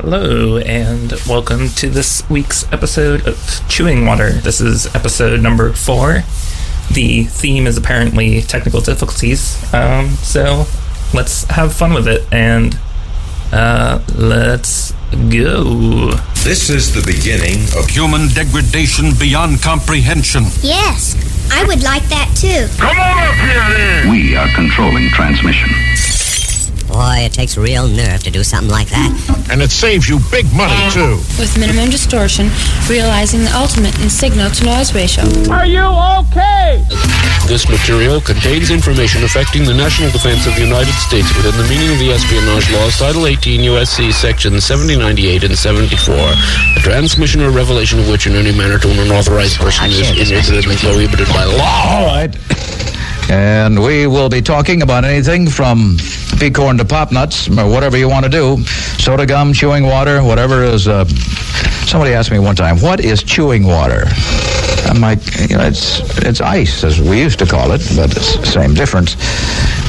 Hello, and welcome to this week's episode of Chewing Water. This is episode number four. The theme is apparently technical difficulties, um, so let's have fun with it and uh, let's go. This is the beginning of Human degradation beyond comprehension. Yes, I would like that too. Come on up here then! We are controlling transmission. Boy, it takes real nerve to do something like that. And it saves you big money, too. with minimum distortion, realizing the ultimate in signal to noise ratio. Are you okay? This material contains information affecting the national defense of the United States within the meaning of the espionage laws, Title 18 U.S.C. Sections 7098 and 74. The transmission or revelation of which in any manner to an unauthorized person oh, is inadvertently prohibited by law. All right. And we will be talking about anything from peacorn to pop nuts, or whatever you want to do. Soda gum, chewing water, whatever is. Uh, somebody asked me one time, what is chewing water? I'm like, you know, it's it's ice, as we used to call it, but it's the same difference.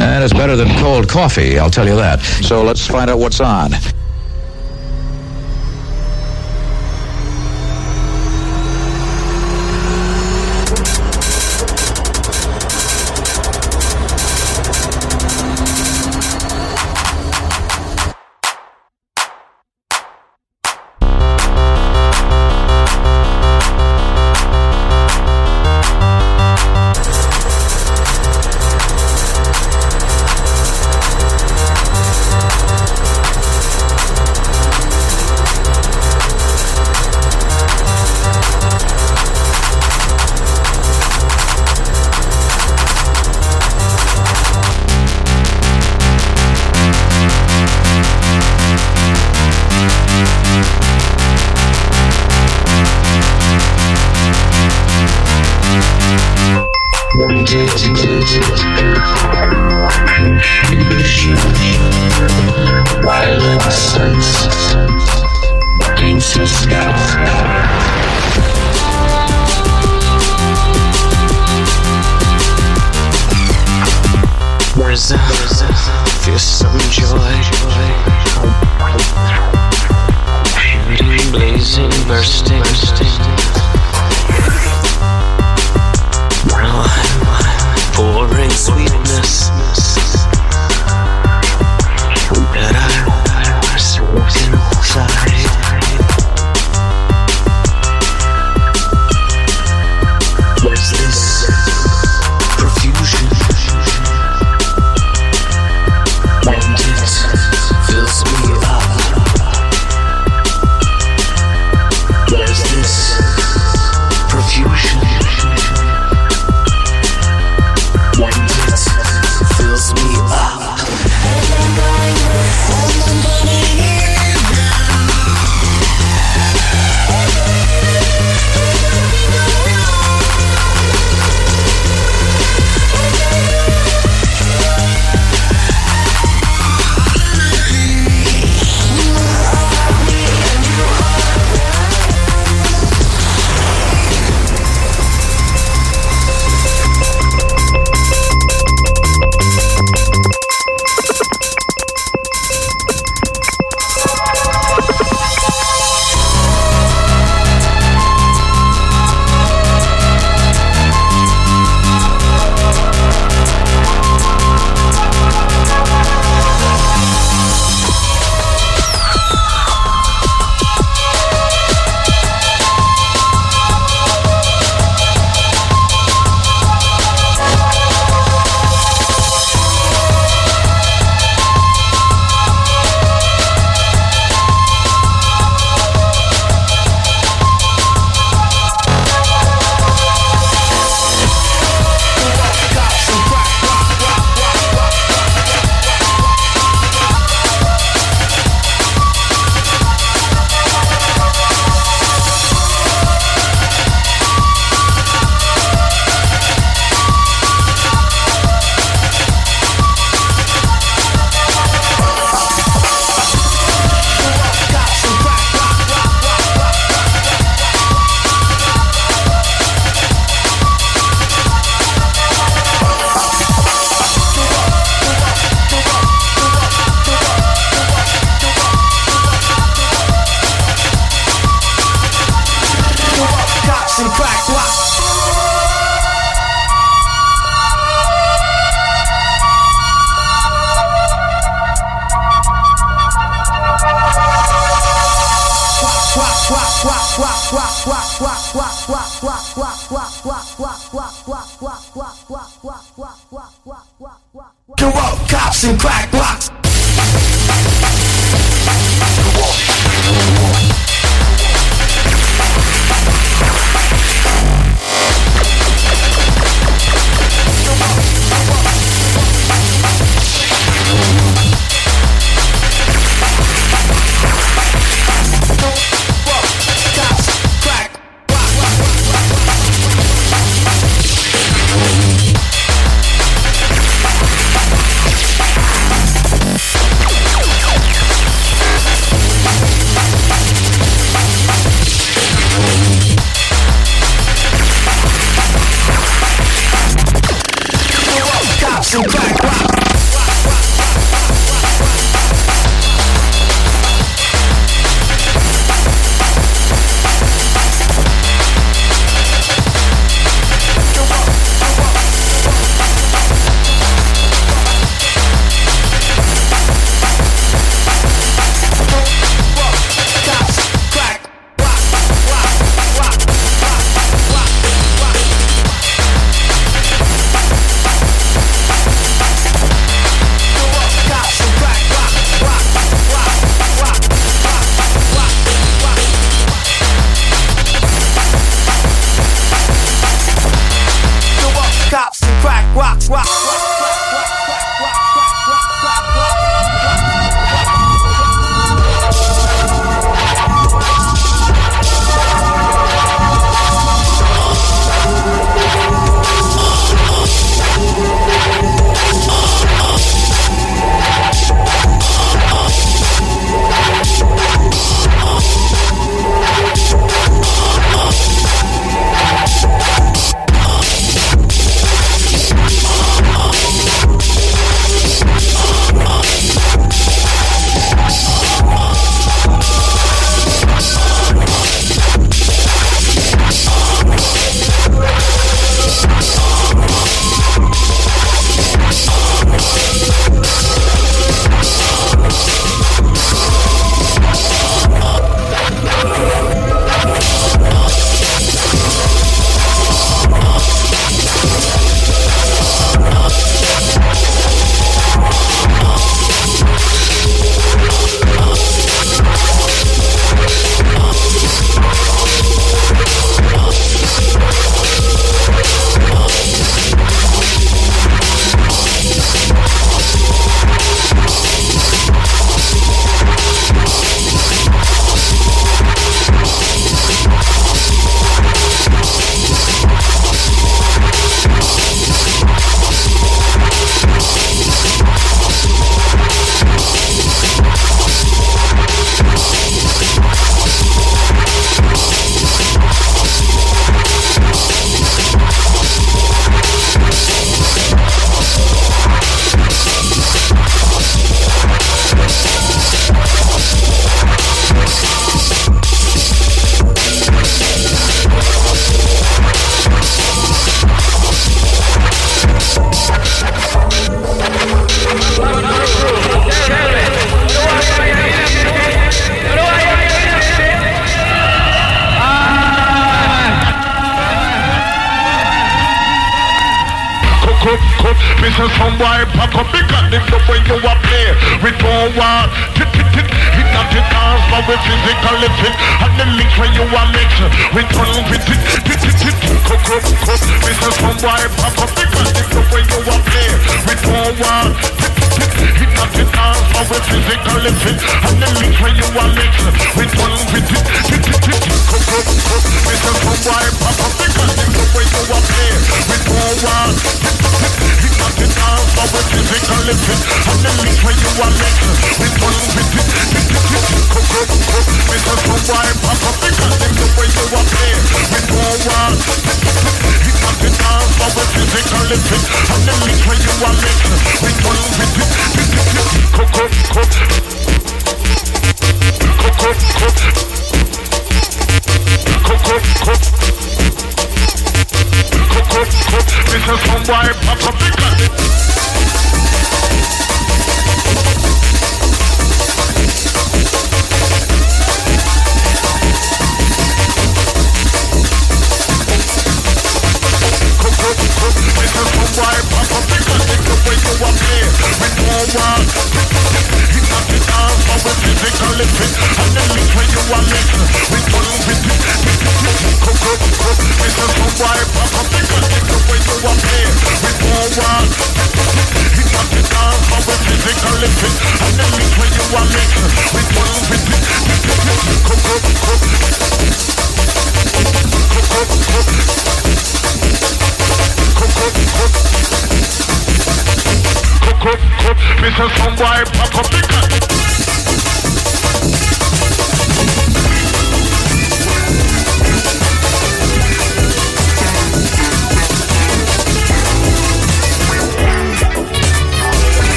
And it's better than cold coffee, I'll tell you that. So let's find out what's on.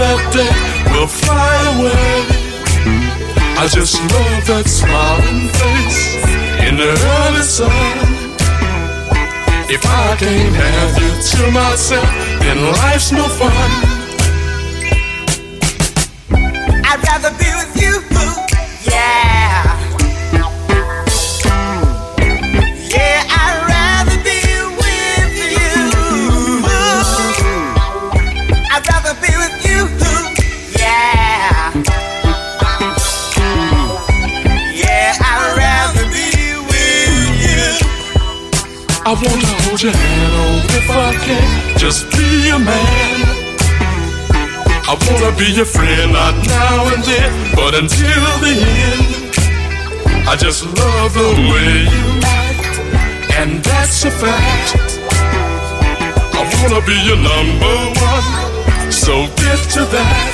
that day will fly away. I just love that smiling face in the early sun. If I can't have you to myself, then life's no fun. hold your hand, oh, if I can, just be a man. I wanna be your friend, not now and then, but until the end. I just love the way you act, and that's a fact. I wanna be your number one, so get to that.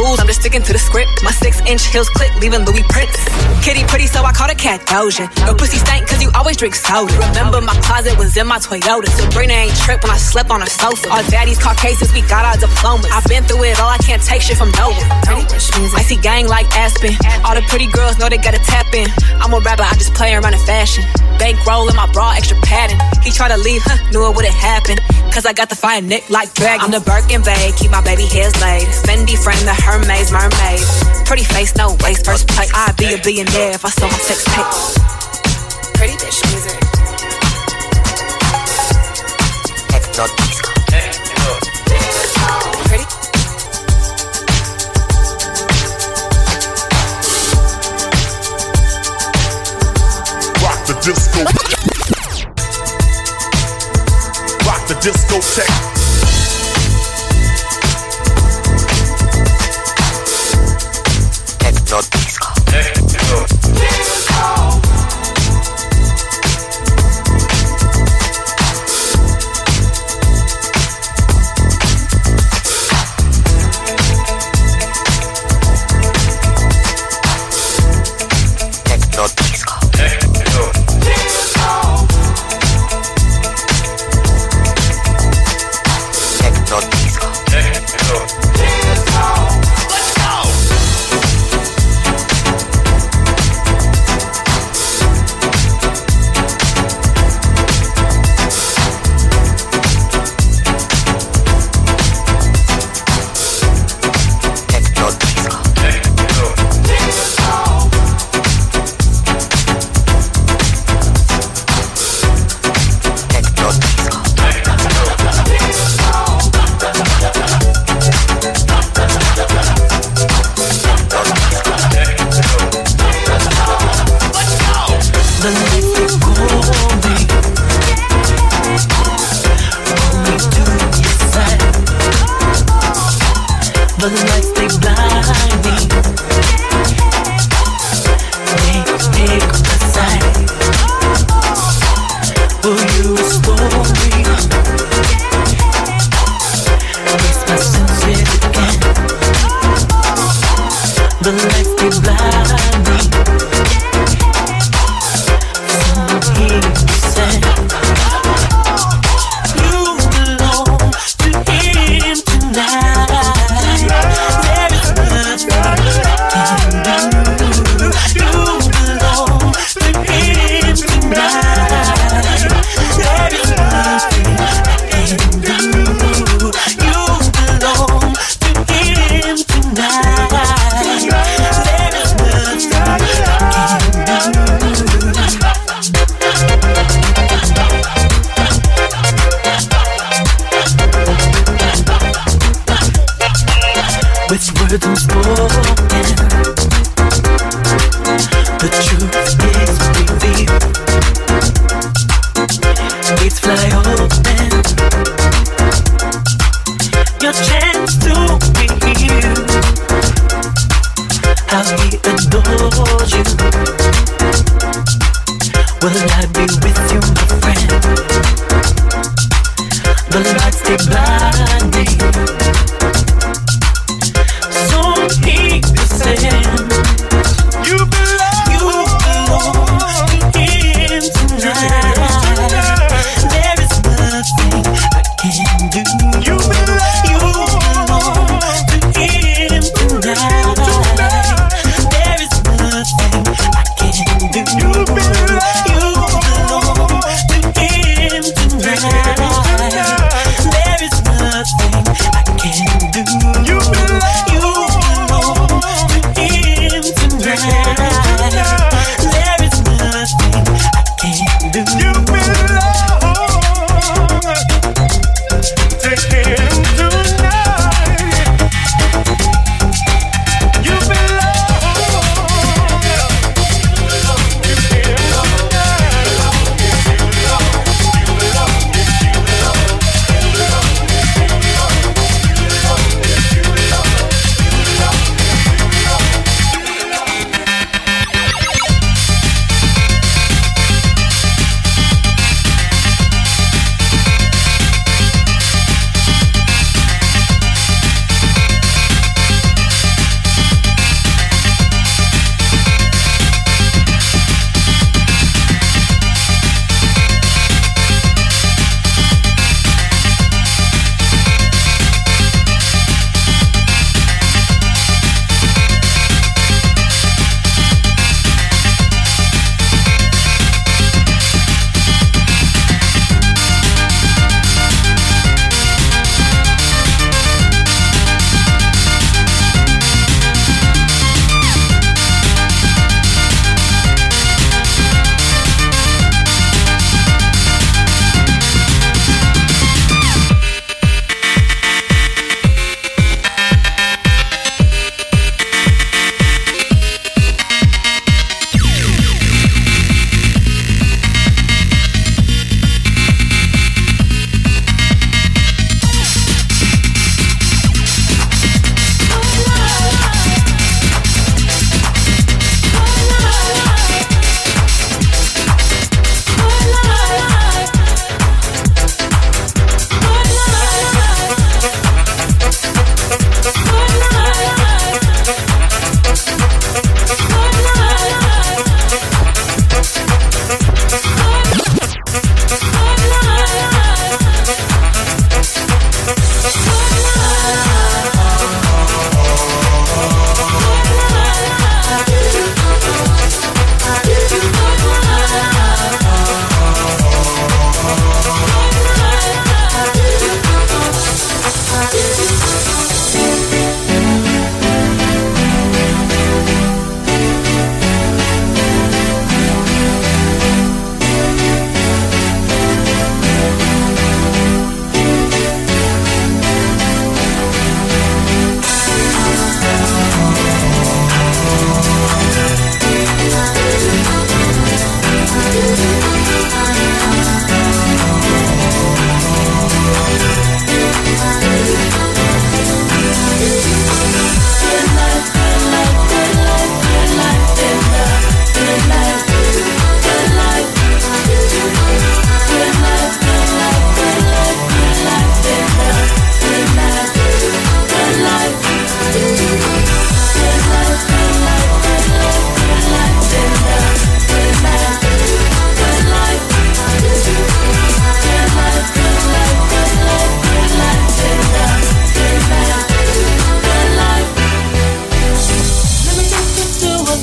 Rules. I'm just sticking to the script. My six inch heels click, leaving Louis Prince. Kitty pretty, so I call the cat Doja. Your pussy stank cause you always drink soda. Remember my closet was in my Toyota. Sabrina ain't trip when I slept on her sofa. Our daddy's Caucasians, we got our diplomas. I've been through it all, I can't take shit from no one. I see gang like Aspen. All the pretty girls know they gotta tap in. I'm a rapper, I just play around in fashion. Bankroll in my bra, extra padding. He tried to leave, huh? Knew it would've happened. Cause I got the fire neck like dragon. I'm the Birkin Bay, keep my baby hairs laid. Fendi frame, the Hermes mermaid. Pretty face, no waist, first place. I'd be a billionaire if I saw my sex tape. Pretty bitch music. Rock the disco. Rock the discotheque. not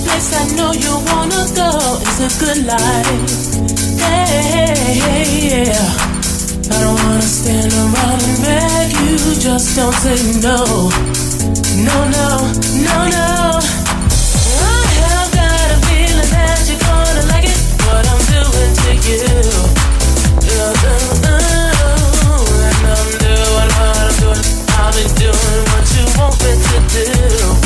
place I know you wanna go. It's a good life. Hey, yeah. I don't wanna stand around and beg you. Just don't say no. No, no, no, no. I have got a feeling that you're gonna like it. What I'm doing to you. Uh, uh, uh. And I'm doing what I'm doing. I'll be doing what you want me to do.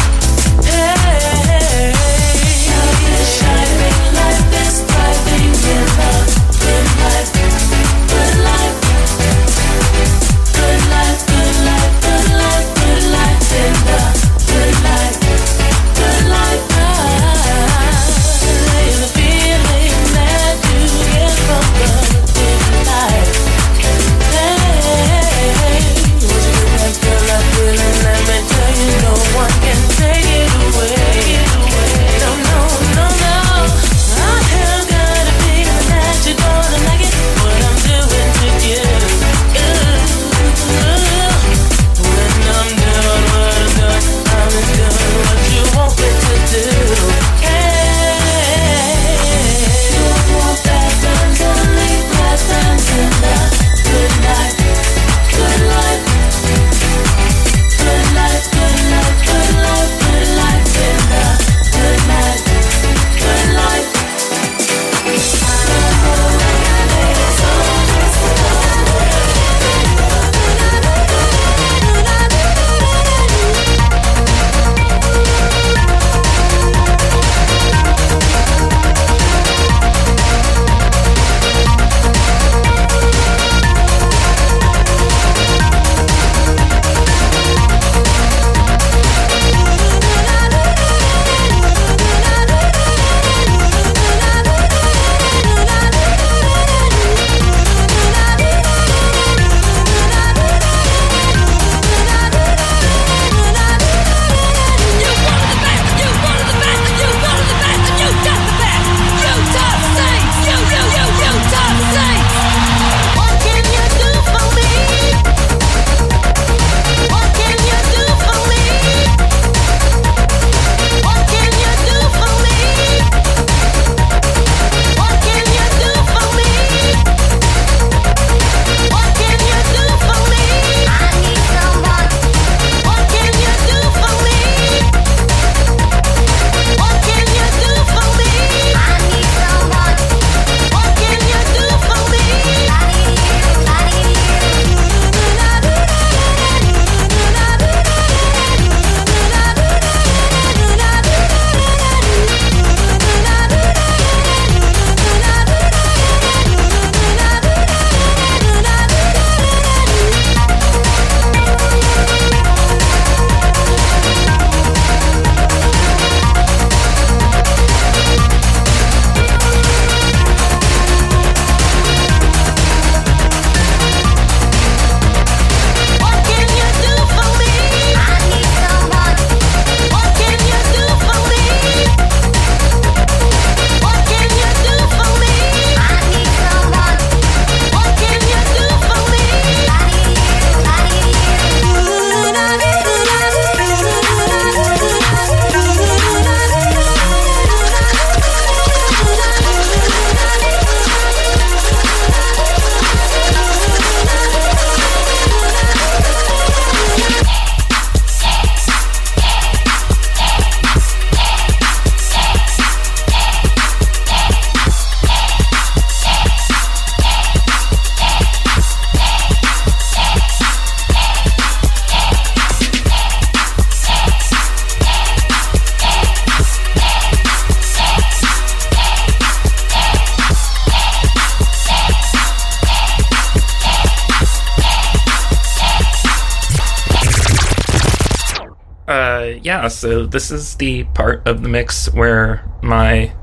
Yeah, so this is the part of the mix where my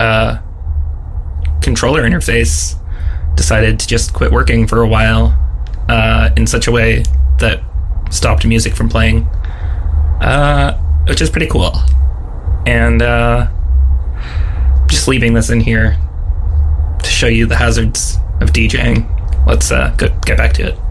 uh, controller interface decided to just quit working for a while uh, in such a way that stopped music from playing, uh, which is pretty cool. And uh, just leaving this in here to show you the hazards of DJing. Let's uh, go, get back to it.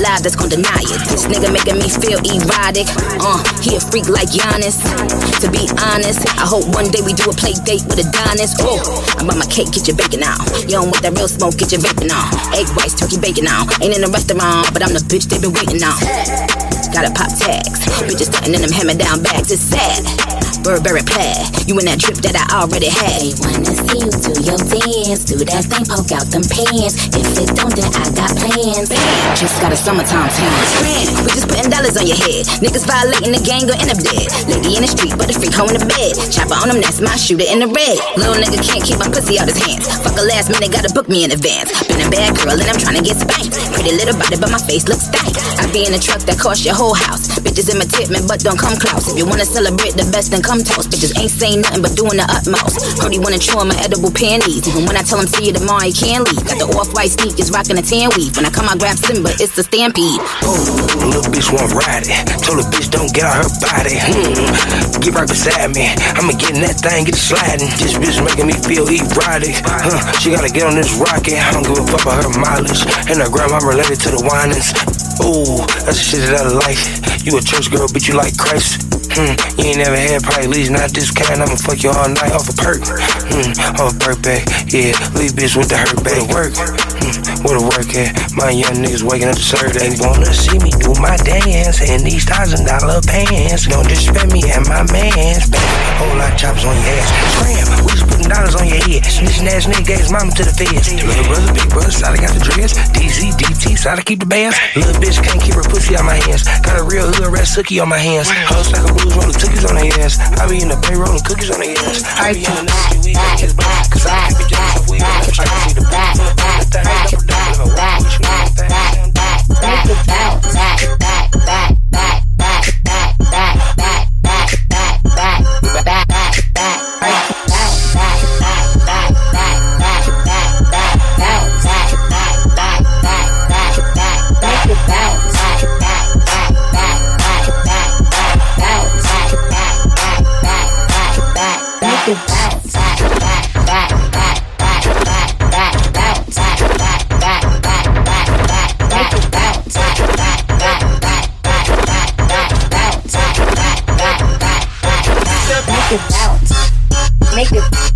Alive that's gonna deny it. This nigga making me feel erotic. Uh, he a freak like Giannis. To be honest, I hope one day we do a play date with Adonis. Oh, I'm on my cake, get your bacon out. You don't want that real smoke, get your vaping on. Egg whites, turkey bacon on. Ain't in a restaurant, but I'm the bitch they been waiting on. Gotta pop tags. Bitches stunting in them hammer down bags. It's sad. Burberry plaid. You in that drip that I already had. You do your dance. Do that thing, poke out them pants. If it don't, then I got plans. Just got a summertime tan. We just putting dollars on your head. Niggas violating the gang, go end up dead. Lady in the street, but the freak home in the bed. Chopper on them, that's my shooter in the red. Little nigga can't keep my pussy out his hands. Fuck a last minute, gotta book me in advance. Been a bad girl and I'm trying to get spanked. Pretty little body, but my face looks stank. I be in a truck that cost your whole house. Bitches imitate me, but don't come close. If you wanna celebrate the best, then come toast. Bitches ain't saying nothing but doing the utmost. He wanna chew on my edible panties. Even when I tell him see you tomorrow, he can't leave. Got the off-white sneakers, rocking a tan weave. When I come, I grab Simba, it's the stampede. Oh little bitch want ride it. Told the bitch don't get out her body. Hmm. Get right beside me. I'ma get in that thing, get sliding. This bitch making me feel erotic. Huh. She gotta get on this rocket. I don't give a fuck about her mileage. And her grandma related to the whinings. Ooh, that's the shit that I like. You a church girl, but you like Christ. Hmm, you ain't never had probably least not this kind. I'ma fuck you all night off a perk. Hmm, off a perk bag. Yeah, leave bitch with the hurt bag. Work. Hmm, where the work at? My young niggas waking up to serve. They wanna see me do my dance in these thousand dollar pants. Don't disrespect me and my mans. Bang, whole lot of choppers on your ass. Scram, we just putting dollars on your head. Snitching ass nigga gave his mama to the feds. Little brother, big brother, side got the dreads. DZ, DT, side keep the bands. Little bitch can't keep her pussy out my hands. Got a real hood red sookie on my hands. Hoes like a cookies on their ass. I be in the bay rolling cookies on their ass. I be in the weed, I kiss black. Cause I it just so we got to try to see the back. Okay. make it.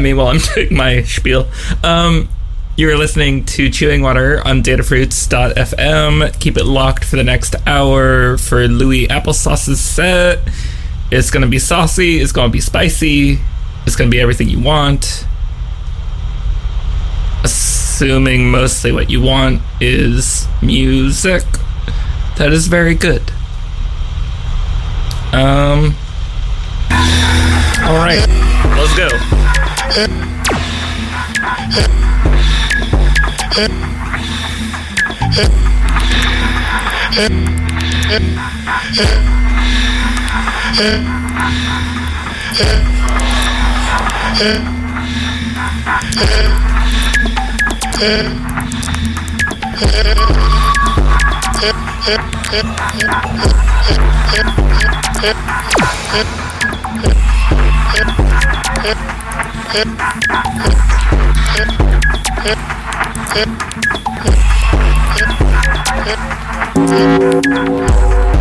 Me while I'm doing my spiel. Um, you're listening to Chewing Water on datafruits.fm. Keep it locked for the next hour for Louis Applesauce's set. It's going to be saucy, it's going to be spicy, it's going to be everything you want. Assuming mostly what you want is music. That is very good. Um. All right, let's go. You're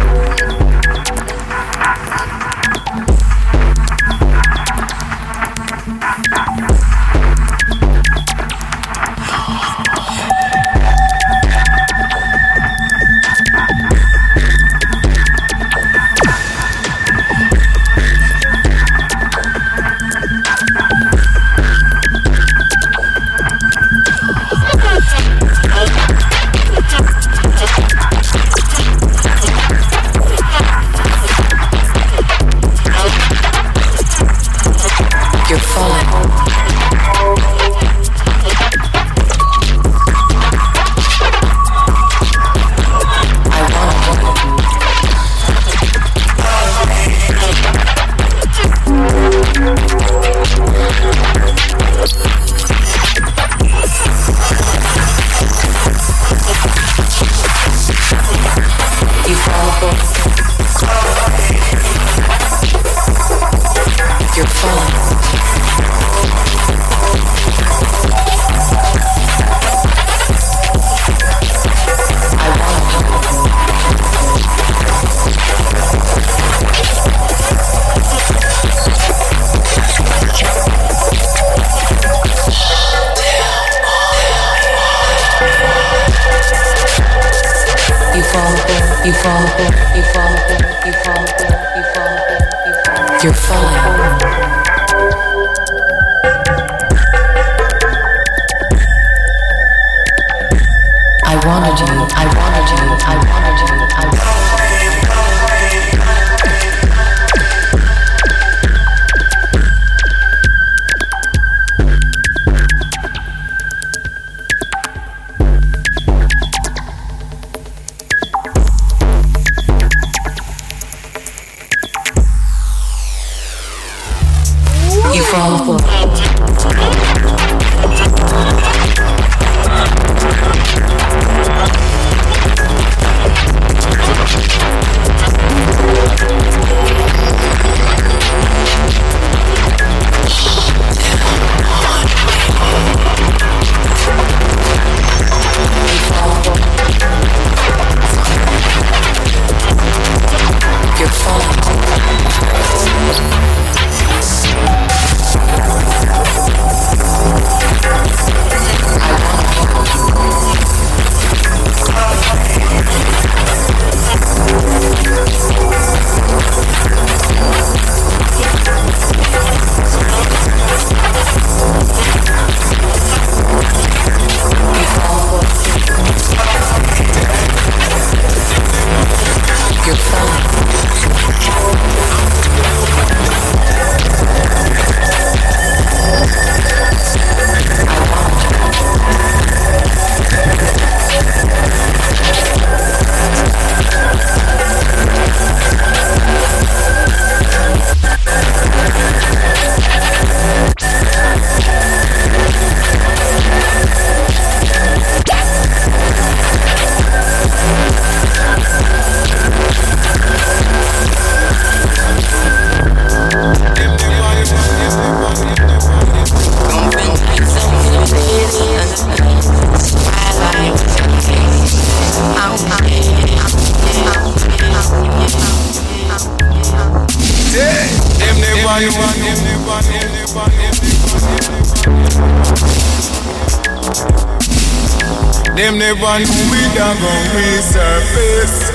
never knew we done gon' resurface.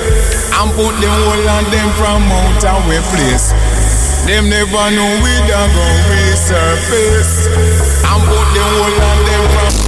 And put them whole on them from out our place. Them never know we done gon' resurface. And put them whole on them from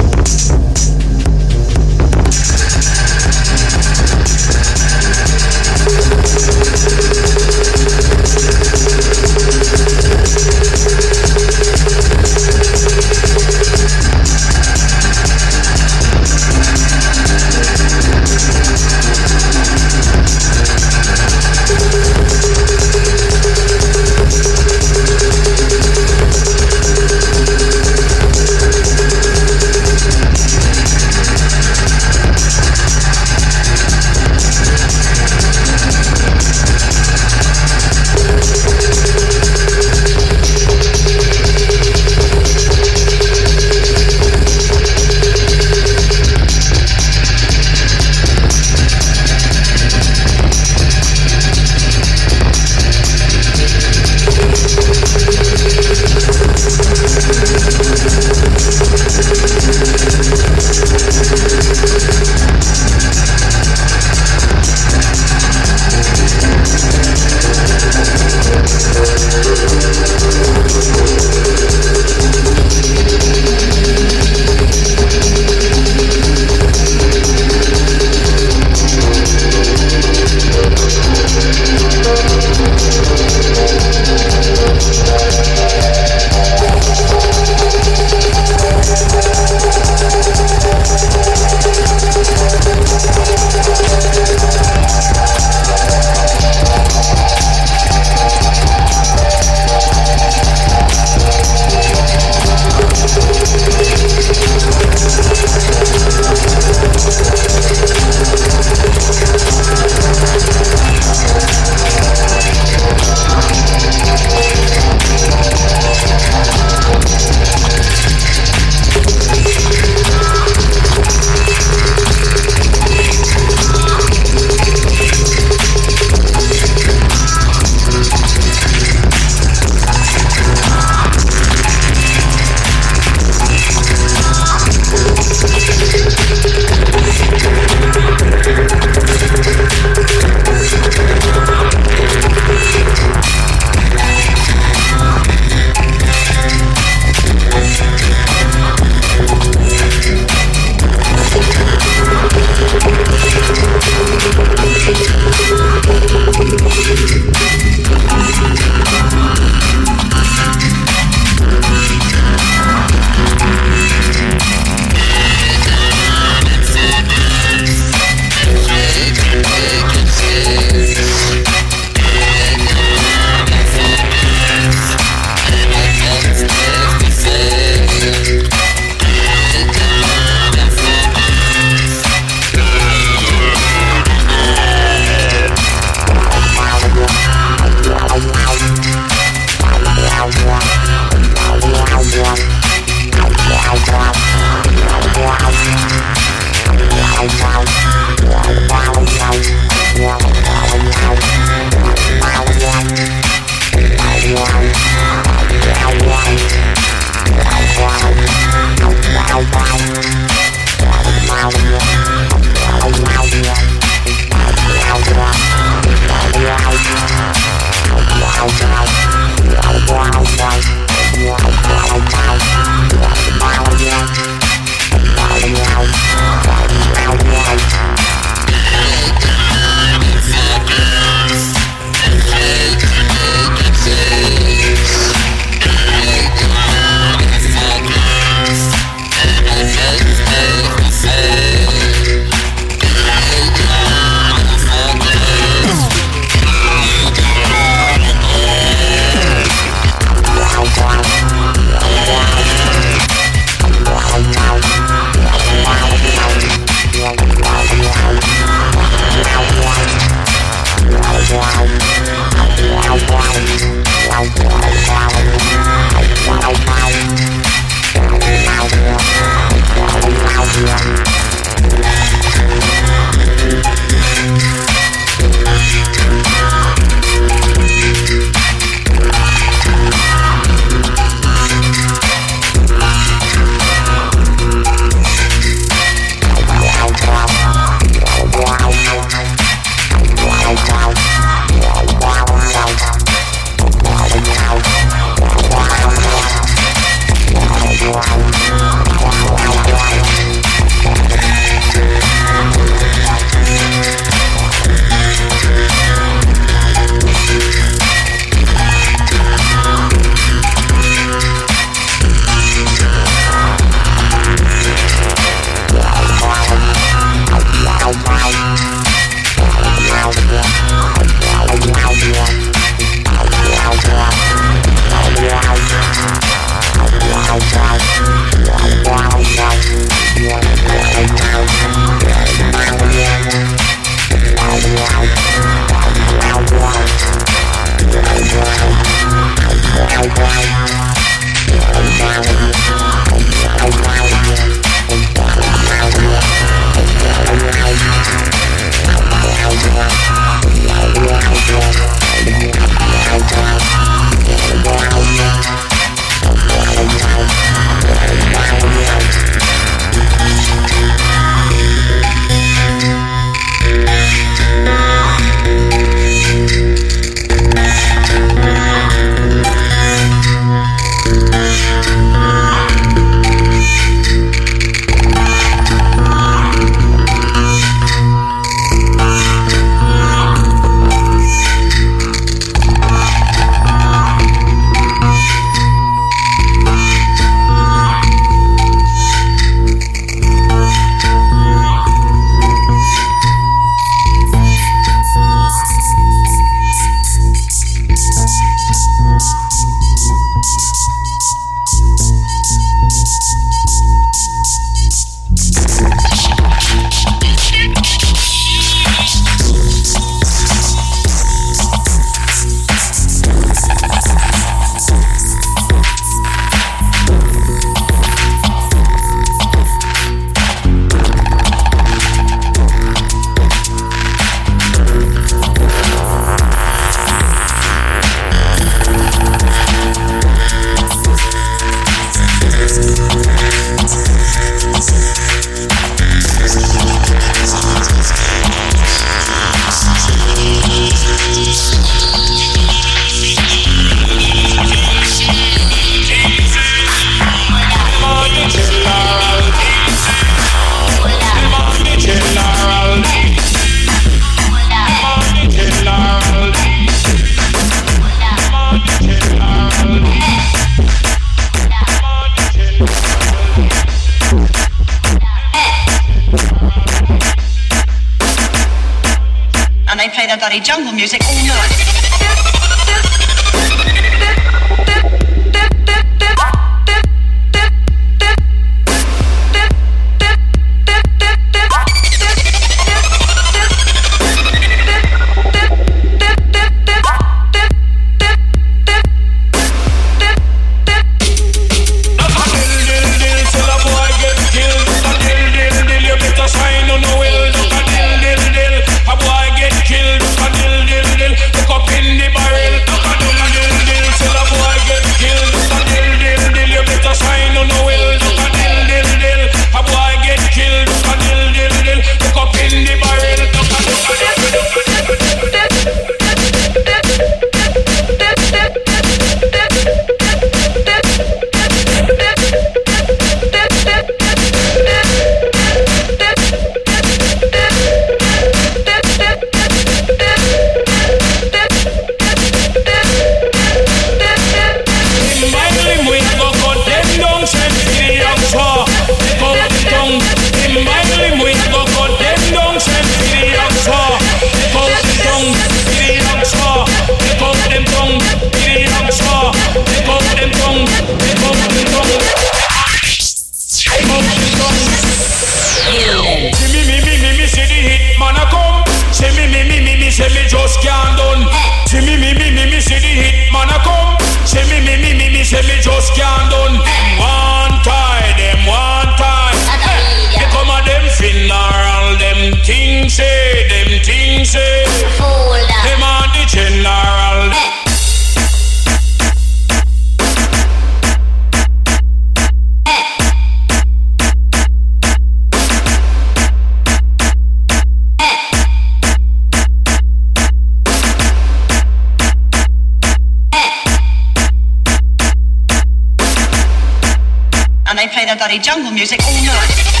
they play that dirty jungle music all night.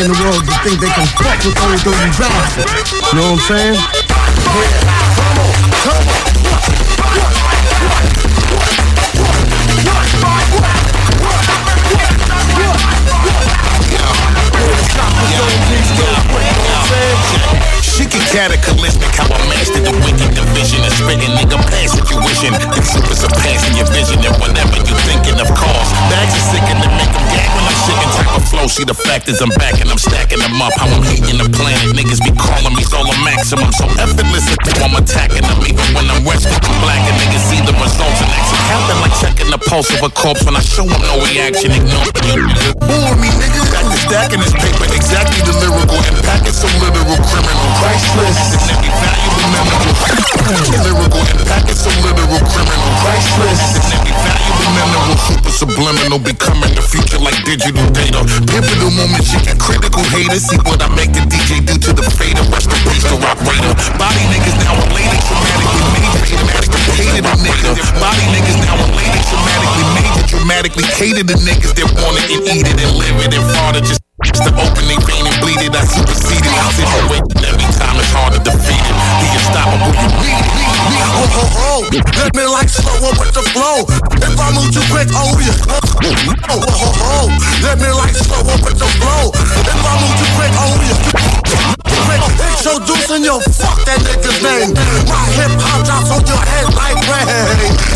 In the world that think they can fuck with those dirty bastards. You know what I'm saying? Cataclysmic how I mastered the wicked division and spitting nigga past what you wishing. The super surpassing your vision and whatever you thinking of cause. Bags are sick and make them gag when I'm shitting type of flow. See the fact is I'm back and I'm stacking them up. How I'm hating the planet. Niggas be calling me solar maximum. So effortless I'm attacking them. Even when I'm resting, I'm black and niggas see the results and action. Happen like checking the pulse of a corpse when I show them no reaction. Ignore you. Bore me, nigga. Got the stack in this paper. Exactly the lyrical impact. It's a literal criminal. Priceless. Valuable memorable. lyrical impact. It's a literal criminal. Priceless. Valuable mineral. Super subliminal. Becoming the future like digital data. Pivotal moments. You get critical haters. See what I make the DJ do to the fader. Rest in peace, the rock raider. Body niggas now. Traumatically major. Dramatically hated a nigga. Body niggas now. Traumatically major. Dramatically cater to niggas that want it and eat it and live it and father just to open they vein and bleed it, I superseded. I situation every time it's hard to defeat it. The unstoppable, you need it. Ho, ho, ho. Let me like slower with the flow. If I move too quick, oh yeah. Ho, ho, ho, ho. Let me like slower with the flow. If I move too quick, oh yeah. Introducing your fuck that nigga's name. My hip hop drops on your head like rain.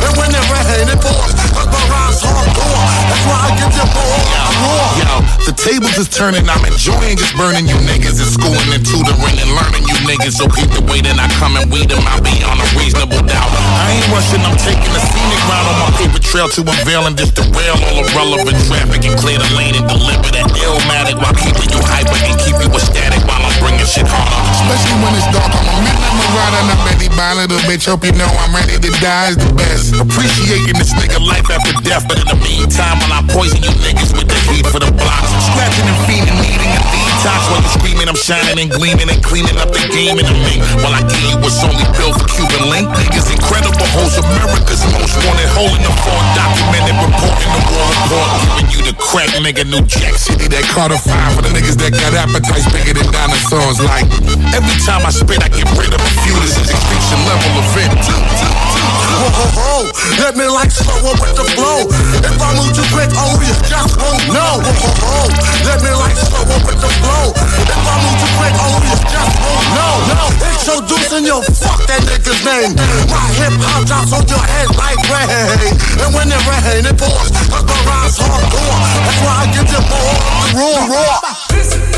And when it rain, it pours. Cause my rhymes hardcore. That's why I give you more. more. Yo, the tables is turning. I'm enjoying just burning you niggas and schooling and tutoring and learning you niggas. So keep the way that I come and weed them out beyond a reasonable doubt. I ain't rushing. I'm taking a scenic route on my paper trail to unveil and just derail all irrelevant traffic and clear the lane and deliver that illmatic while keeping you hyper and keep you ecstatic while I'm bringing shit harder. Especially when it's dark, I'm a midnight marauder and I'm ready by little bitch. Hope you know I'm ready to die is the best. Appreciating this nigga life after death, but in the meantime, while I poison you niggas with the heat for the blocks, scratching and feeding, needing a detox while you're screaming, I'm shining and gleaming and cleaning up the game in mink. While I give you what's only built for Cuban link, niggas incredible hoes, America's most wanted, holding the fort, documented, reporting the war report, giving you the crack, nigga, New Jack City, that Carter Five for the niggas that got appetites bigger than dinosaurs. Like every time I spit, I get rid of a few. This is extinction level event. Ho, ho, ho. Let me like slower with the flow. If I move too quick, oh, you just won't know. Ho, ho, ho. Let me like slower with the flow. If I move too quick, oh, you just won't know. No. Introducing your fuck that nigga's name. My hip hop drops on your head like rain. And when it rain, it pours. Cause my rhymes hardcore. That's why I give you more raw. raw.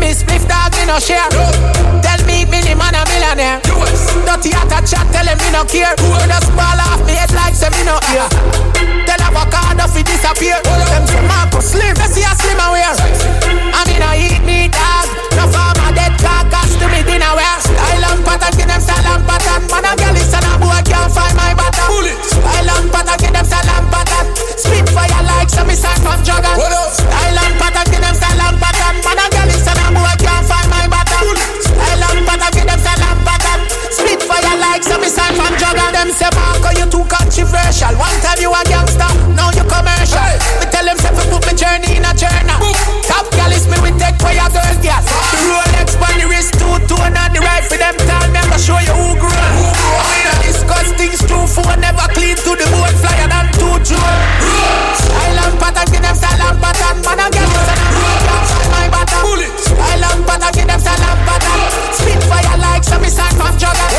Me spliff dog, me no share. Tell me, mini man a millionaire. Dirty at a chat, tell him me no care. We just ball off me head like say me no ear. Tell avocado fi disappear. Them say Marcus Slim, they see a slim aware. I mean I eat me dog. No farmer dead carcass to me dinner wear. Style and pattern, give them style and pattern. Man a girl listen a boy can't find my bottom. Style and pattern, give them style and pattern. Spit fire like some sign from Dragon. And Them say Marco you too controversial. One time you a gangster, now you commercial. Me tell them say put me journey in a journal. Top gal is me with take for your girl gas. The Rolex on the wrist, two tone on the right for them tell me I'ma show you who grown. I don't discuss things too phone never clean to the bone flyer than two drone. Style and pattern, give them style and pattern. Man a girl is on a road, my bottom. Style and pattern, give them style and pattern. Spit fire like some sign from Jugger.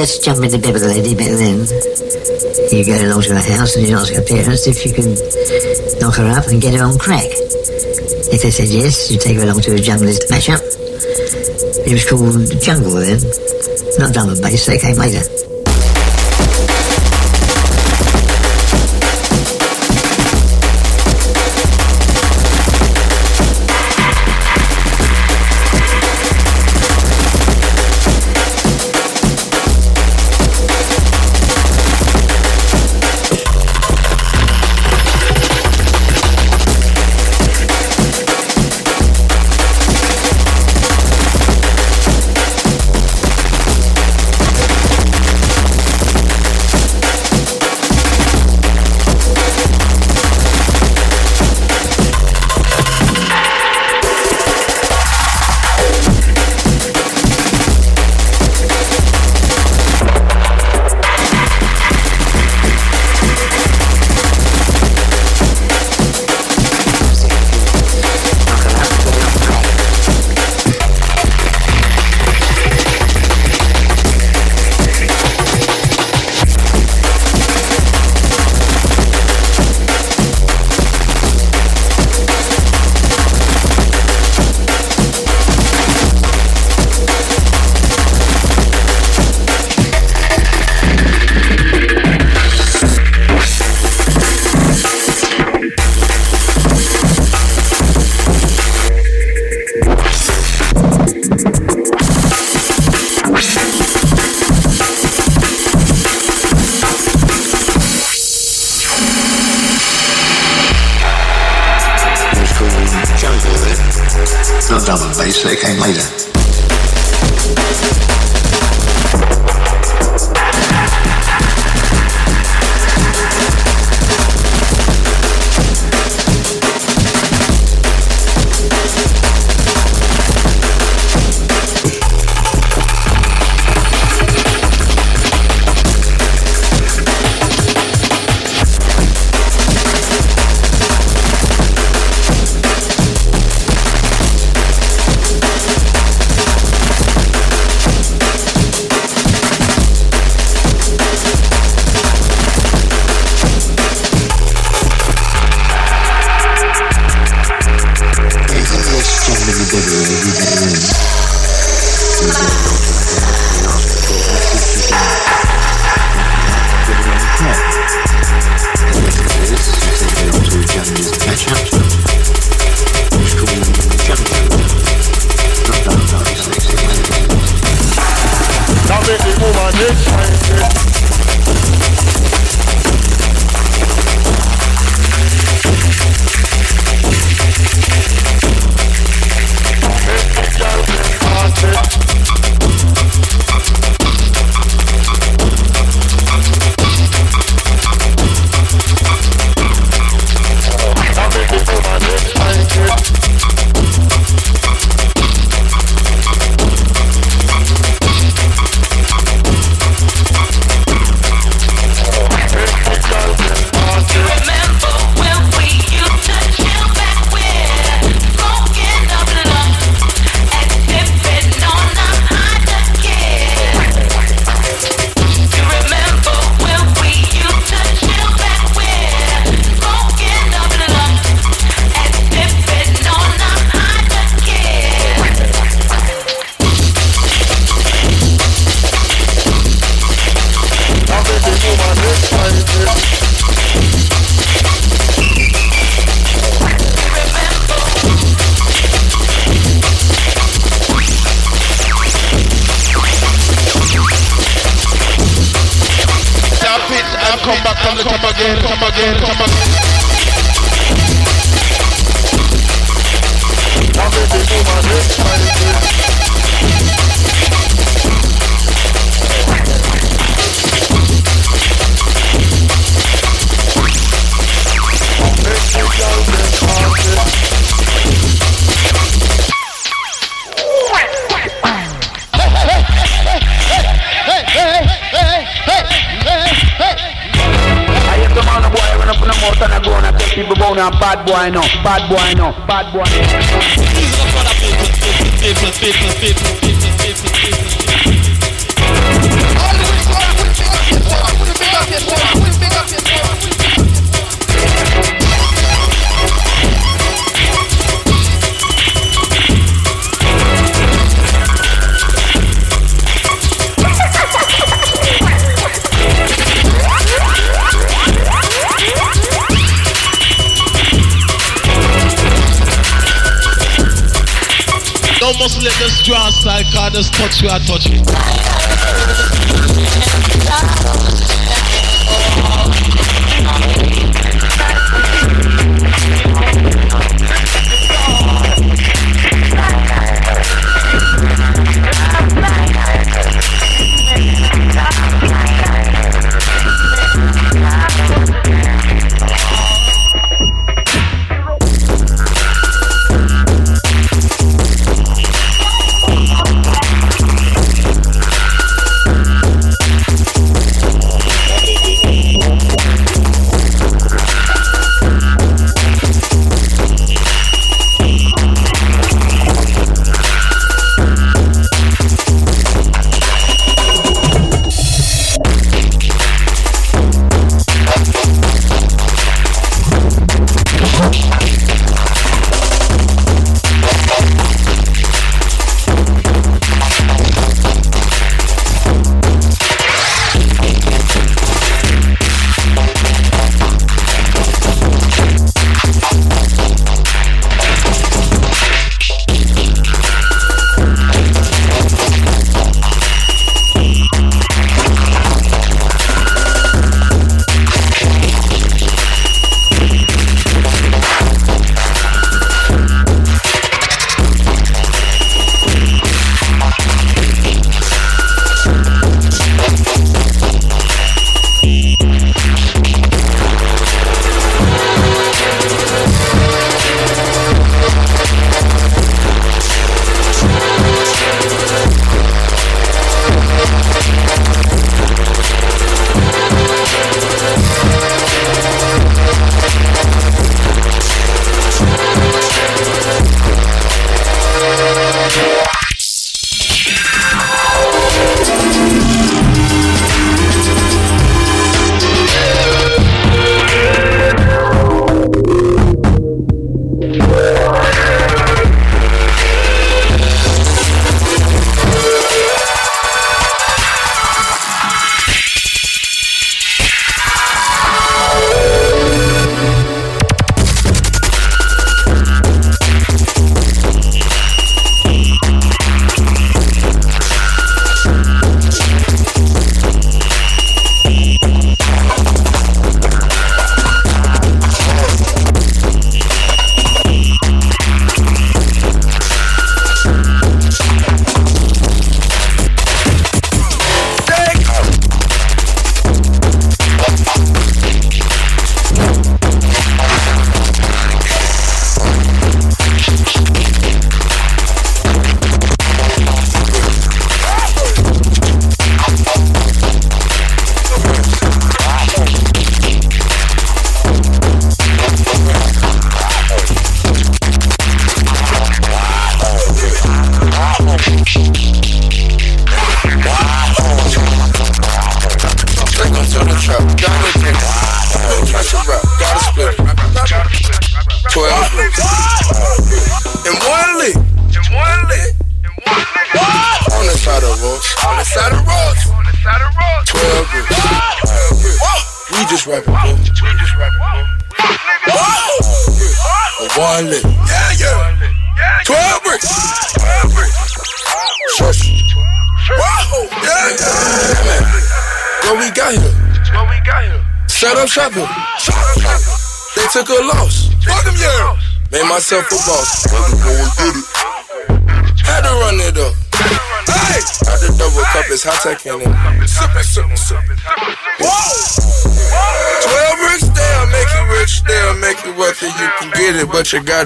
let's jump into Bibbilady Lady then. You go along to the house and you ask her parents if you can knock her up and get her on crack. If they said yes, you take her along to a junglist matchup. It was called Jungle then. Not jungle and bass, they came later.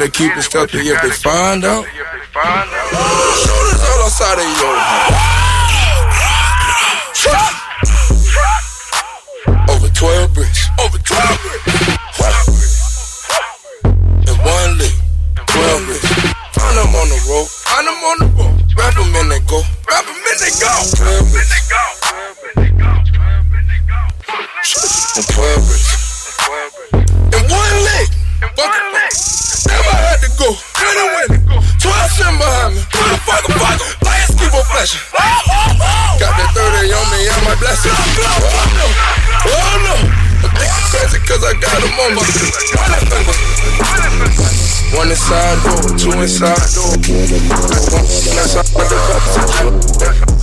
gotta keep it stealthy if they find out. Shooters all outside of your house. Over 12 bricks. Over 12 bricks. In one lick. 12 bricks. Find them on the road. Find them on the road. Wrap them in they go. Wrap them in they go. 12 bricks. inside door. I don't see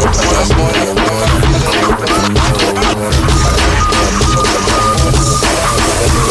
the. You I'm cool with that. You know you got that. Let's roll the crack. No.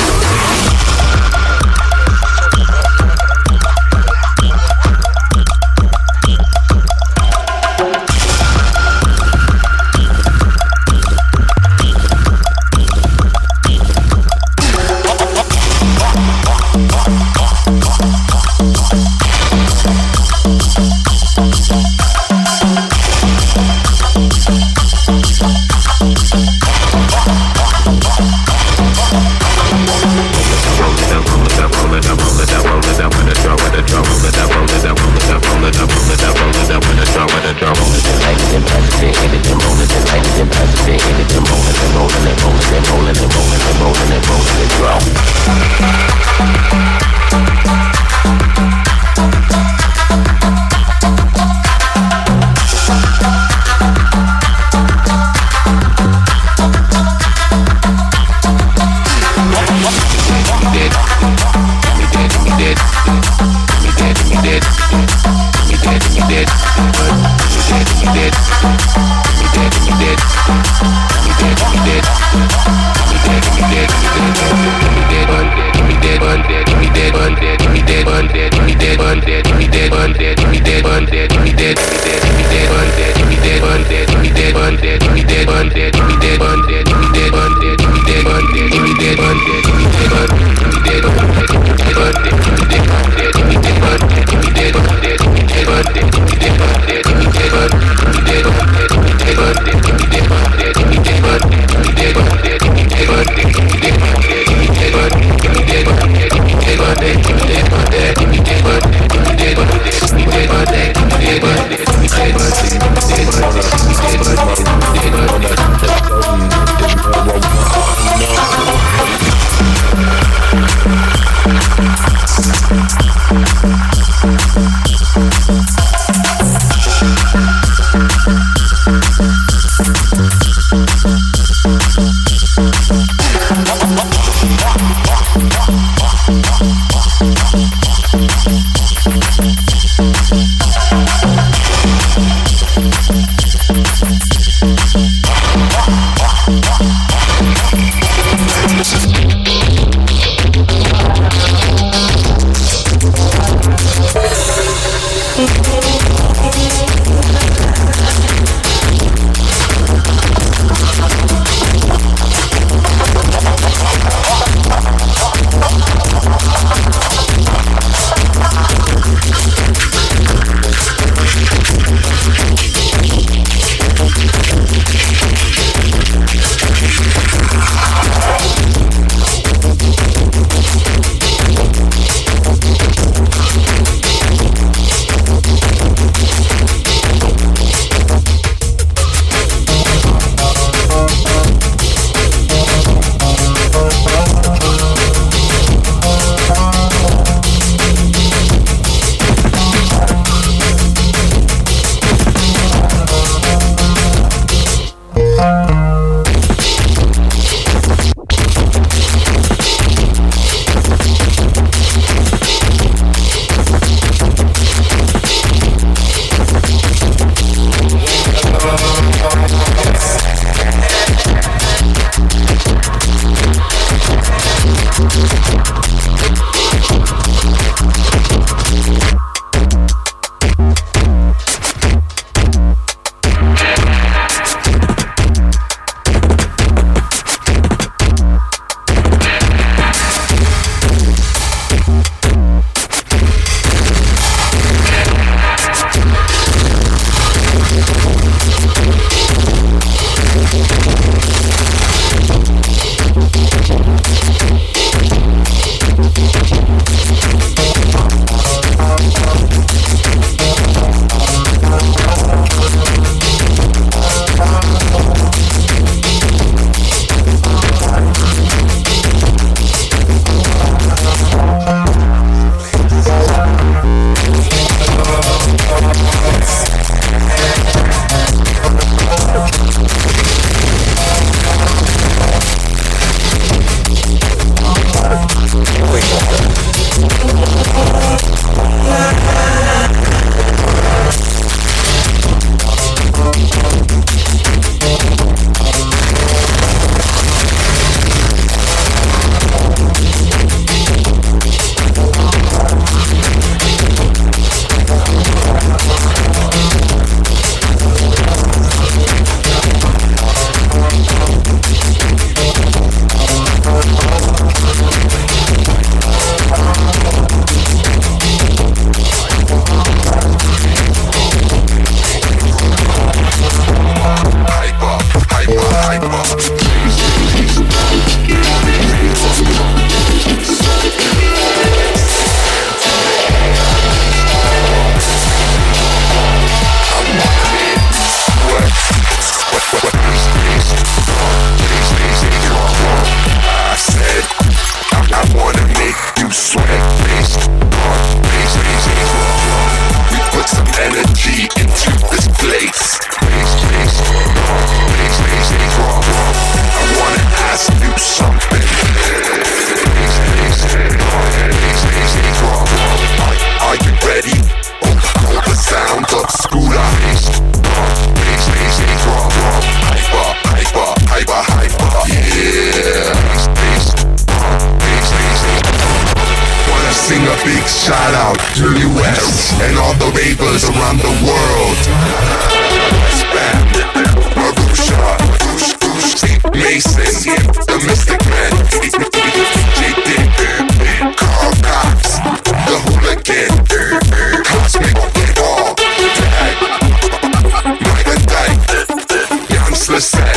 set.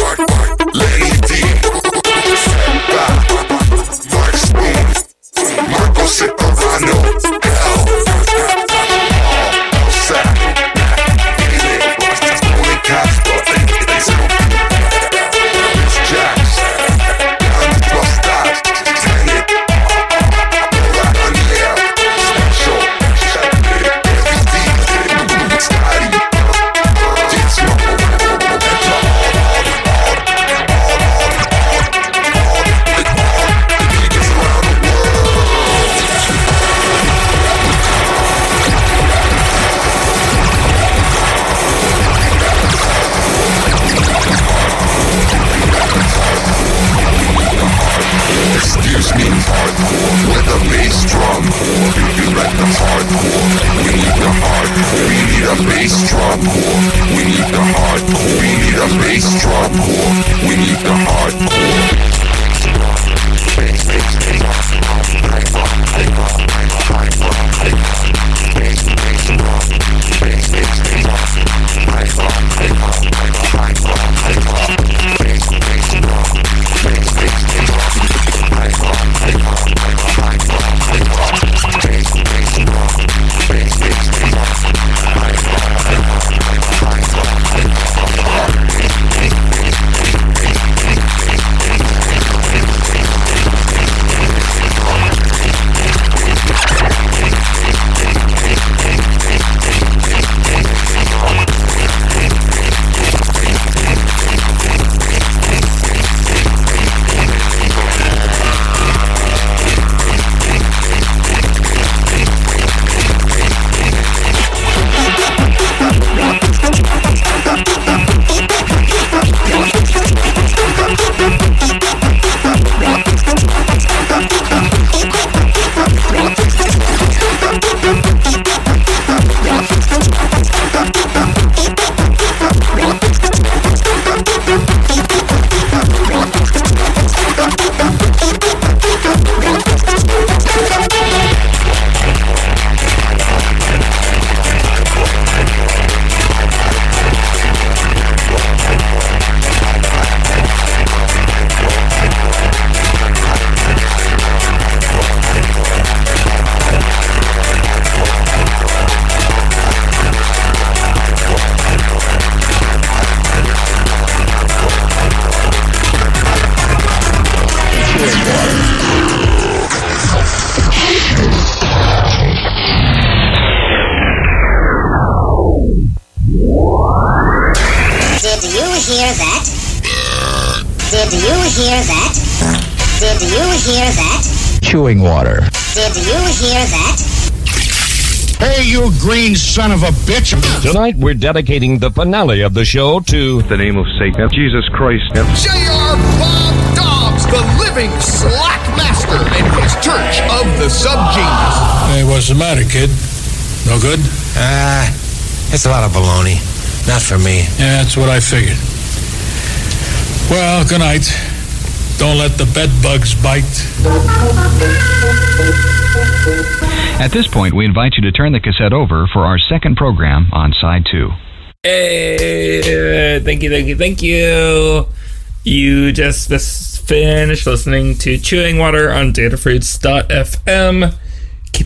Tonight we're dedicating the finale of the show to the name of Satan, Jesus Christ. J.R. Bob Dobbs, the living slack master, and his church of the subgenius. Hey, what's the matter, kid? No good? Ah, it's a lot of baloney. Not for me. Yeah, that's what I figured. Well, good night. Don't let the bed bugs bite. At this point, we invite you to turn the cassette over for our second program on side two. Hey, thank you, thank you, thank you. You just, just finished listening to Chewing Water on datafruits.fm.